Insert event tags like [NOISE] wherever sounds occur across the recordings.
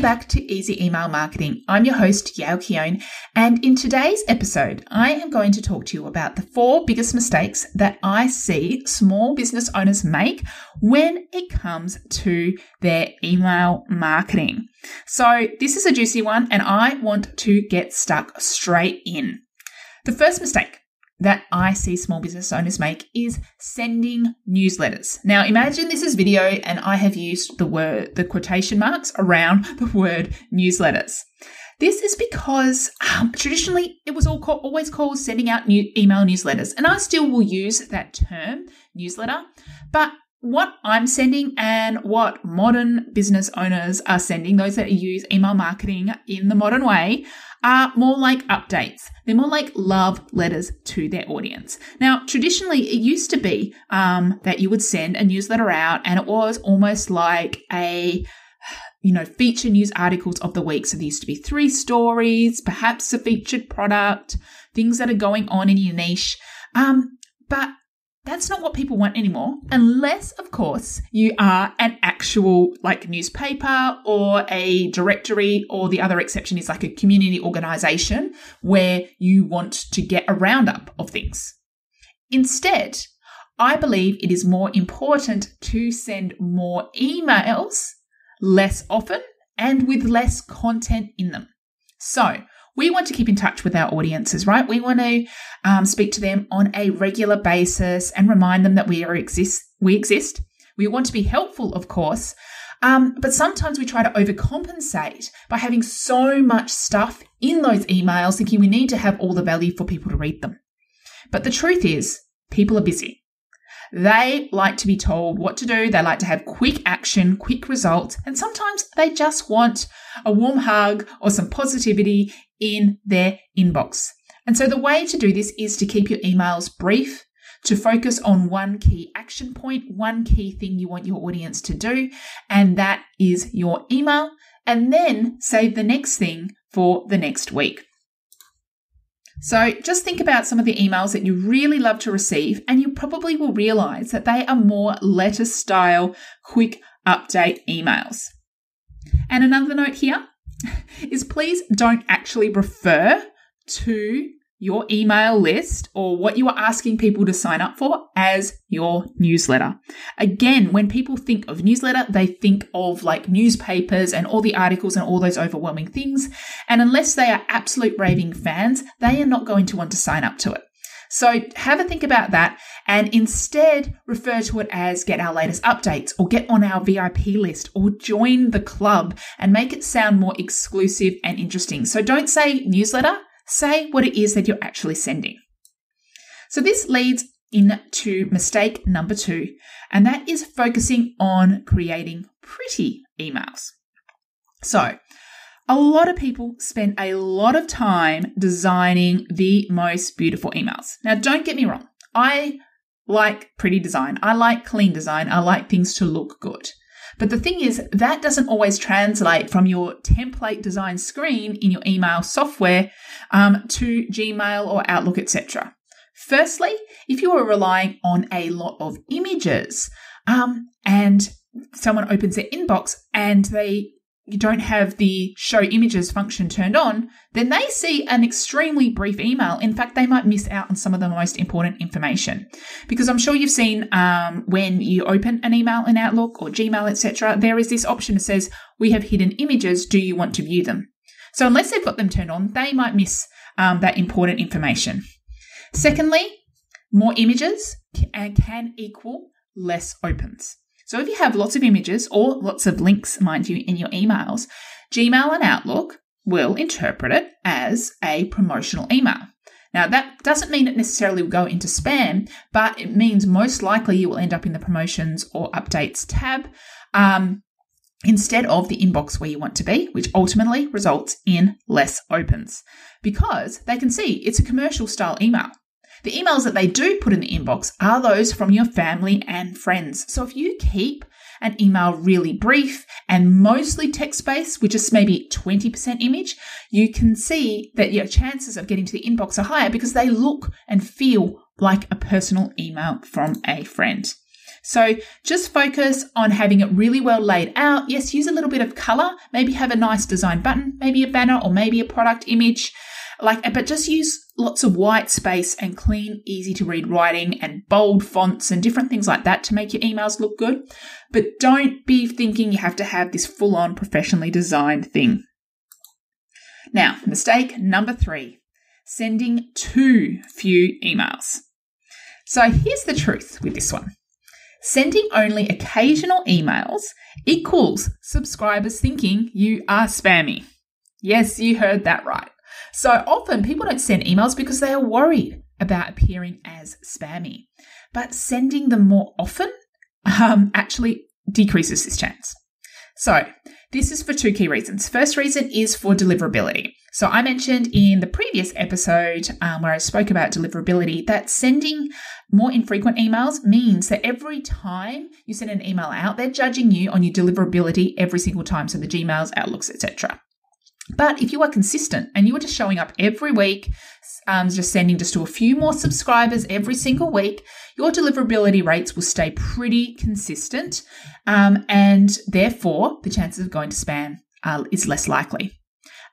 Welcome back to Easy Email Marketing. I'm your host, Yael Keon, and in today's episode, I am going to talk to you about the four biggest mistakes that I see small business owners make when it comes to their email marketing. So, this is a juicy one, and I want to get stuck straight in. The first mistake that I see small business owners make is sending newsletters. Now imagine this is video and I have used the word, the quotation marks around [LAUGHS] the word newsletters. This is because um, traditionally it was all always called sending out new email newsletters, and I still will use that term newsletter. But what I'm sending and what modern business owners are sending, those that use email marketing in the modern way, are more like updates. They're more like love letters to their audience. Now, traditionally, it used to be um, that you would send a newsletter out and it was almost like a [SIGHS] you know, feature news articles of the week. So there used to be three stories, perhaps a featured product, things that are going on in your niche. Um, but that's not what people want anymore, unless, of course, you are an actual like newspaper or a directory, or the other exception is like a community organization where you want to get a roundup of things. Instead, I believe it is more important to send more emails less often and with less content in them. So, we want to keep in touch with our audiences, right? We want to um, speak to them on a regular basis and remind them that we are exist. We exist. We want to be helpful, of course, um, but sometimes we try to overcompensate by having so much stuff in those emails, thinking we need to have all the value for people to read them. But the truth is, people are busy. They like to be told what to do. They like to have quick action, quick results, and sometimes they just want a warm hug or some positivity in their inbox. And so the way to do this is to keep your emails brief, to focus on one key action point, one key thing you want your audience to do, and that is your email, and then save the next thing for the next week. So just think about some of the emails that you really love to receive, and you probably will realize that they are more letter style, quick update emails. And another note here [LAUGHS] is please don't actually refer to your email list or what you are asking people to sign up for as your newsletter. Again, when people think of newsletter, they think of like newspapers and all the articles and all those overwhelming things. And unless they are absolute raving fans, they are not going to want to sign up to it. So have a think about that and instead refer to it as get our latest updates or get on our VIP list or join the club and make it sound more exclusive and interesting. So don't say newsletter, Say what it is that you're actually sending. So this leads into mistake number two, and that is focusing on creating pretty emails. So, a lot of people spend a lot of time designing the most beautiful emails. Now, don't get me wrong, I like pretty design, I like clean design, I like things to look good. But the thing is, that doesn't always translate from your template design screen in your email software um, to Gmail or Outlook, etc. Firstly, if you are relying on a lot of images um, and someone opens their inbox and they you don't have the show images function turned on, then they see an extremely brief email. In fact, they might miss out on some of the most important information. Because I'm sure you've seen um, when you open an email in Outlook or Gmail, etc., there is this option that says, We have hidden images. Do you want to view them? So unless they've got them turned on, they might miss um, that important information. Secondly, more images can, can equal less opens. So if you have lots of images or lots of links, mind you, in your emails, Gmail and Outlook will interpret it as a promotional email. Now, that doesn't mean it necessarily will go into spam, but it means most likely you will end up in the promotions or updates tab. Um, instead of the inbox where you want to be, which ultimately results in less opens because they can see it's a commercial style email. The emails that they do put in the inbox are those from your family and friends. So if you keep an email really brief and mostly text based, which is maybe 20% image, you can see that your chances of getting to the inbox are higher because they look and feel like a personal email from a friend. So just focus on having it really well laid out. Yes, use a little bit of color, maybe have a nice design button, maybe a banner or maybe a product image. Like, but just use lots of white space and clean, easy to read writing and bold fonts and different things like that to make your emails look good. But don't be thinking you have to have this full on professionally designed thing. Now, mistake number three sending too few emails. So here's the truth with this one sending only occasional emails equals subscribers thinking you are spammy. Yes, you heard that right. So often people don't send emails because they are worried about appearing as spammy. But sending them more often um, actually decreases this chance. So, this is for two key reasons. First reason is for deliverability. So, I mentioned in the previous episode um, where I spoke about deliverability that sending more infrequent emails means that every time you send an email out, they're judging you on your deliverability every single time. So, the Gmails, Outlooks, etc. But if you are consistent and you are just showing up every week, um, just sending just to a few more subscribers every single week, your deliverability rates will stay pretty consistent, um, and therefore the chances of going to spam uh, is less likely.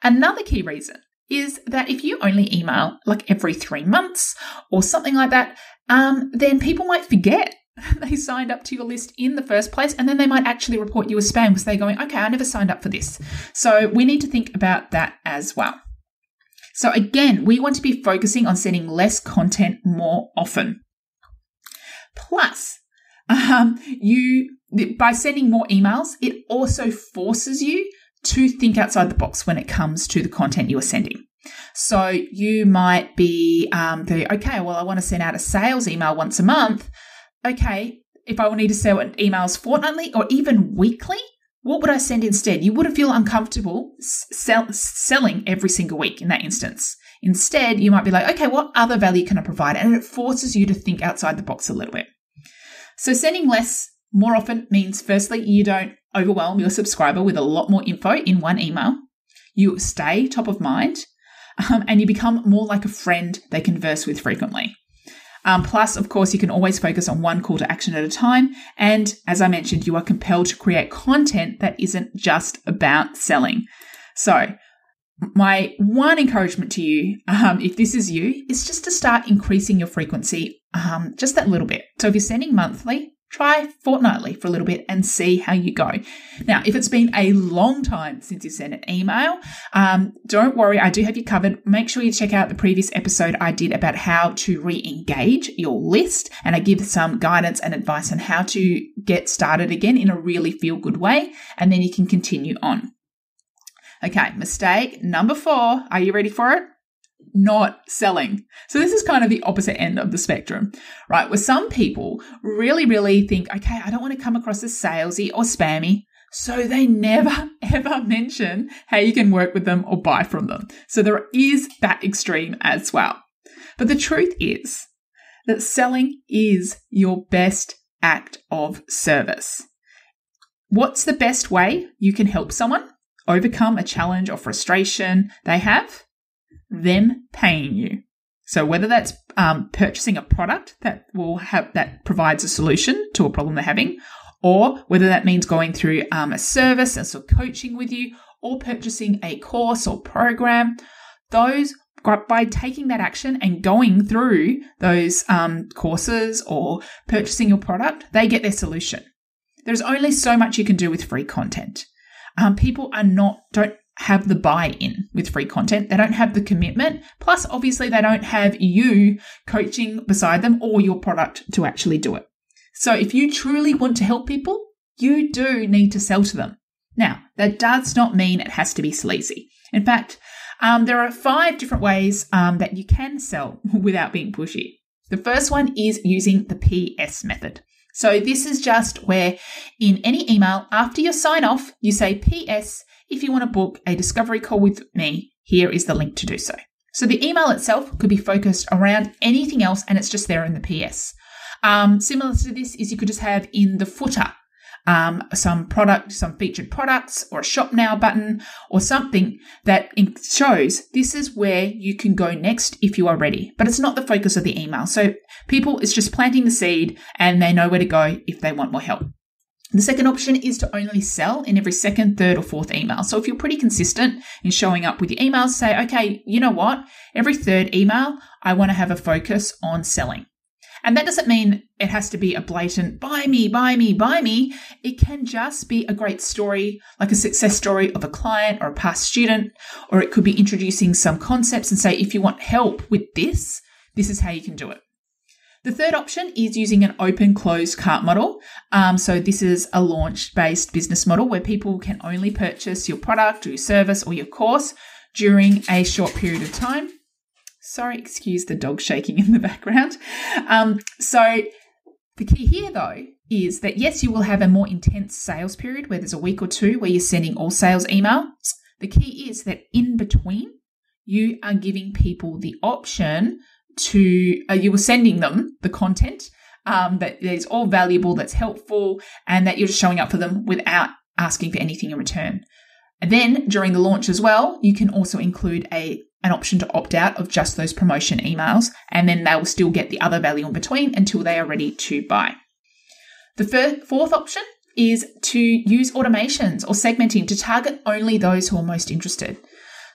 Another key reason is that if you only email like every three months or something like that, um, then people might forget [LAUGHS] they signed up to your list in the first place, and then they might actually report you as spam because they're going, okay, I never signed up for this. So we need to think about that as well. So again, we want to be focusing on sending less content more often. Plus, [LAUGHS] um, you by sending more emails, it also forces you to think outside the box when it comes to the content you are sending. So you might be um, the okay, well, I want to send out a sales email once a month okay, if I will need to send emails fortnightly or even weekly, what would I send instead? You wouldn't feel uncomfortable sell, selling every single week in that instance. Instead, you might be like, okay, what other value can I provide? And it forces you to think outside the box a little bit. So, sending less more often means firstly, you don't overwhelm your subscriber with a lot more info in one email. You stay top of mind um, and you become more like a friend they converse with frequently. Um, plus, of course, you can always focus on one call to action at a time. And as I mentioned, you are compelled to create content that isn't just about selling. So, my one encouragement to you, um, if this is you, is just to start increasing your frequency um, just that little bit. So, if you're sending monthly, try fortnightly for a little bit and see how you go. Now, if it's been a long time since you sent an email, um, don't worry, I do have you covered. Make sure you check out the previous episode I did about how to re engage your list, and I give some guidance and advice on how to get started again in a really feel good way, and then you can continue on. Okay, mistake number four. Are you ready for it? Not selling. So this is kind of the opposite end of the spectrum, right? Where some people really, really think, okay, I don't want to come across as salesy or spammy. So they never [LAUGHS] ever mention how you can work with them or buy from them. So there is that extreme as well. But the truth is that selling is your best act of service. What's the best way you can help someone overcome a challenge or frustration they have? Them paying you. So whether that's um, purchasing a product that will have that provides a solution to a problem they're having, or whether that means going through um, a service and so coaching with you, or purchasing a course or program, those by taking that action and going through those um, courses or purchasing your product, they get their solution. There's only so much you can do with free content. Um, people are not don't have the buy in with free content. They don't have the commitment. Plus, obviously, they don't have you coaching beside them or your product to actually do it. So, if you truly want to help people, you do need to sell to them. Now, that does not mean it has to be sleazy. In fact, um, there are five different ways um, that you can sell [LAUGHS] without being pushy. The first one is using the PS method. So this is just where in any email after your sign off, you say, P.S. If you want to book a discovery call with me, here is the link to do so. So the email itself could be focused around anything else and it's just there in the PS. Um, similar to this is you could just have in the footer um, some product, some featured products, or a shop now button, or something that shows this is where you can go next if you are ready. But it's not the focus of the email. So people it's just planting the seed and they know where to go if they want more help. The second option is to only sell in every second, third, or fourth email. So if you're pretty consistent in showing up with your emails, say, okay, you know what? Every third email, I want to have a focus on selling. And that doesn't mean it has to be a blatant buy me, buy me, buy me. It can just be a great story, like a success story of a client or a past student, or it could be introducing some concepts and say, if you want help with this, this is how you can do it. The third option is using an open closed cart model. Um, so, this is a launch based business model where people can only purchase your product or your service or your course during a short period of time. Sorry, excuse the dog shaking in the [LAUGHS] background. Um, so, the key here though is that yes, you will have a more intense sales period where there's a week or two where you're sending all sales emails. The key is that in between, you are giving people the option to, uh, you were sending them the content um, that is all valuable, that's helpful, and that you're just showing up for them without asking for anything in return. And then during the launch as well, you can also include a an option to opt out of just those promotion emails, and then they will still get the other value in between until they are ready to buy. The fourth option is to use automations or segmenting to target only those who are most interested.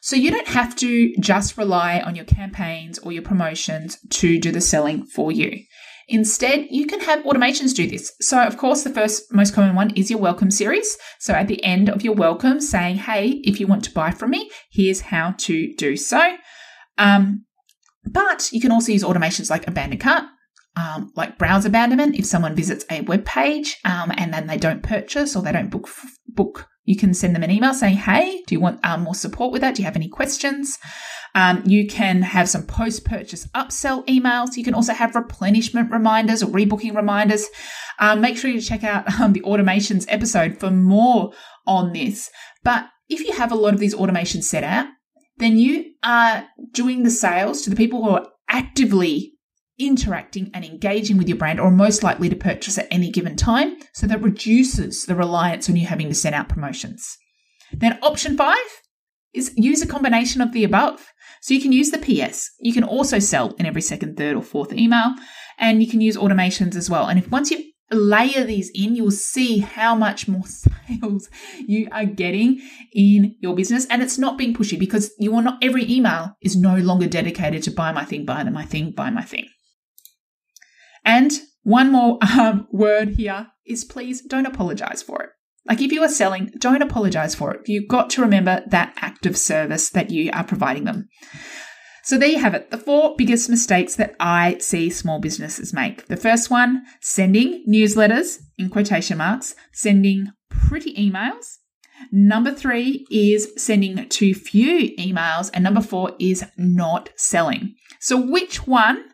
So you don't have to just rely on your campaigns or your promotions to do the selling for you. Instead, you can have automations do this. So, of course, the first most common one is your welcome series. So, at the end of your welcome, saying, Hey, if you want to buy from me, here's how to do so. Um, but you can also use automations like abandoned cart, um, like browse abandonment. If someone visits a web page um, and then they don't purchase or they don't book book, you can send them an email saying, "Hey, do you want um, more support with that? Do you have any questions?" Um, you can have some post purchase upsell emails. You can also have replenishment reminders or rebooking reminders. Um, make sure you check out um, the automations episode for more on this. But if you have a lot of these automations set out, then you are doing the sales to the people who are actively interacting and engaging with your brand or most likely to purchase at any given time. So that reduces the reliance on you having to send out promotions. Then option five is use a combination of the above. So you can use the PS. You can also sell in every second, third, or fourth email, and you can use automations as well. And if once you layer these in, you'll see how much more [LAUGHS] sales you are getting in your business. And it's not being pushy because you are not every email is no longer dedicated to buy my thing, buy my thing, buy my thing. And one more [LAUGHS] um, word here is please don't apologize for it. Like if you are selling, don't apologize for it. You've got to remember that act of service that you are providing them. So there you have it. The four biggest mistakes that I see small businesses make. The first one, sending newsletters in quotation marks, sending pretty emails. Number three is sending too few emails. And number four is not selling. So which one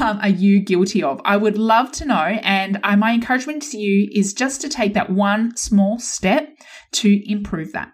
um, are you guilty of? I would love to know. And uh, my encouragement to you is just to take that one small step to improve that.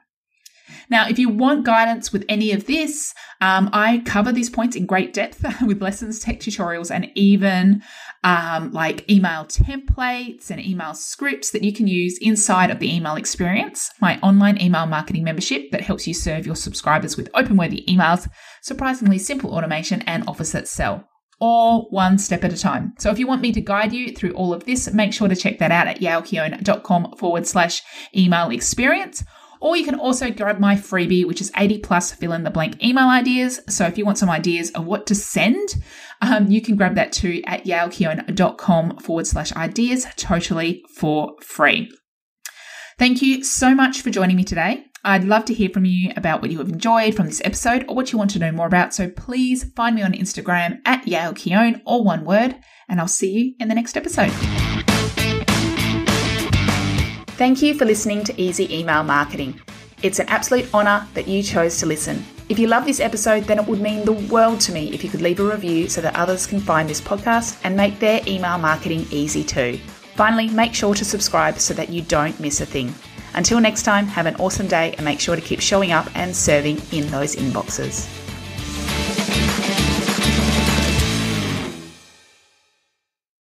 Now, if you want guidance with any of this, um, I cover these points in great depth [LAUGHS] with lessons, tech tutorials, and even um, like email templates and email scripts that you can use inside of the email experience, my online email marketing membership that helps you serve your subscribers with open worthy emails, surprisingly simple automation, and offers that sell all one step at a time. So if you want me to guide you through all of this, make sure to check that out at yaelkeon.com forward slash email experience. Or you can also grab my freebie, which is 80 plus fill in the blank email ideas. So if you want some ideas of what to send, um, you can grab that too at yaelkeon.com forward slash ideas totally for free. Thank you so much for joining me today. I'd love to hear from you about what you have enjoyed from this episode or what you want to know more about. So please find me on Instagram at Yale Yael all one word, and I'll see you in the next episode. Thank you for listening to Easy Email Marketing. It's an absolute honour that you chose to listen. If you love this episode, then it would mean the world to me if you could leave a review so that others can find this podcast and make their email marketing easy too. Finally, make sure to subscribe so that you don't miss a thing. Until next time, have an awesome day and make sure to keep showing up and serving in those inboxes.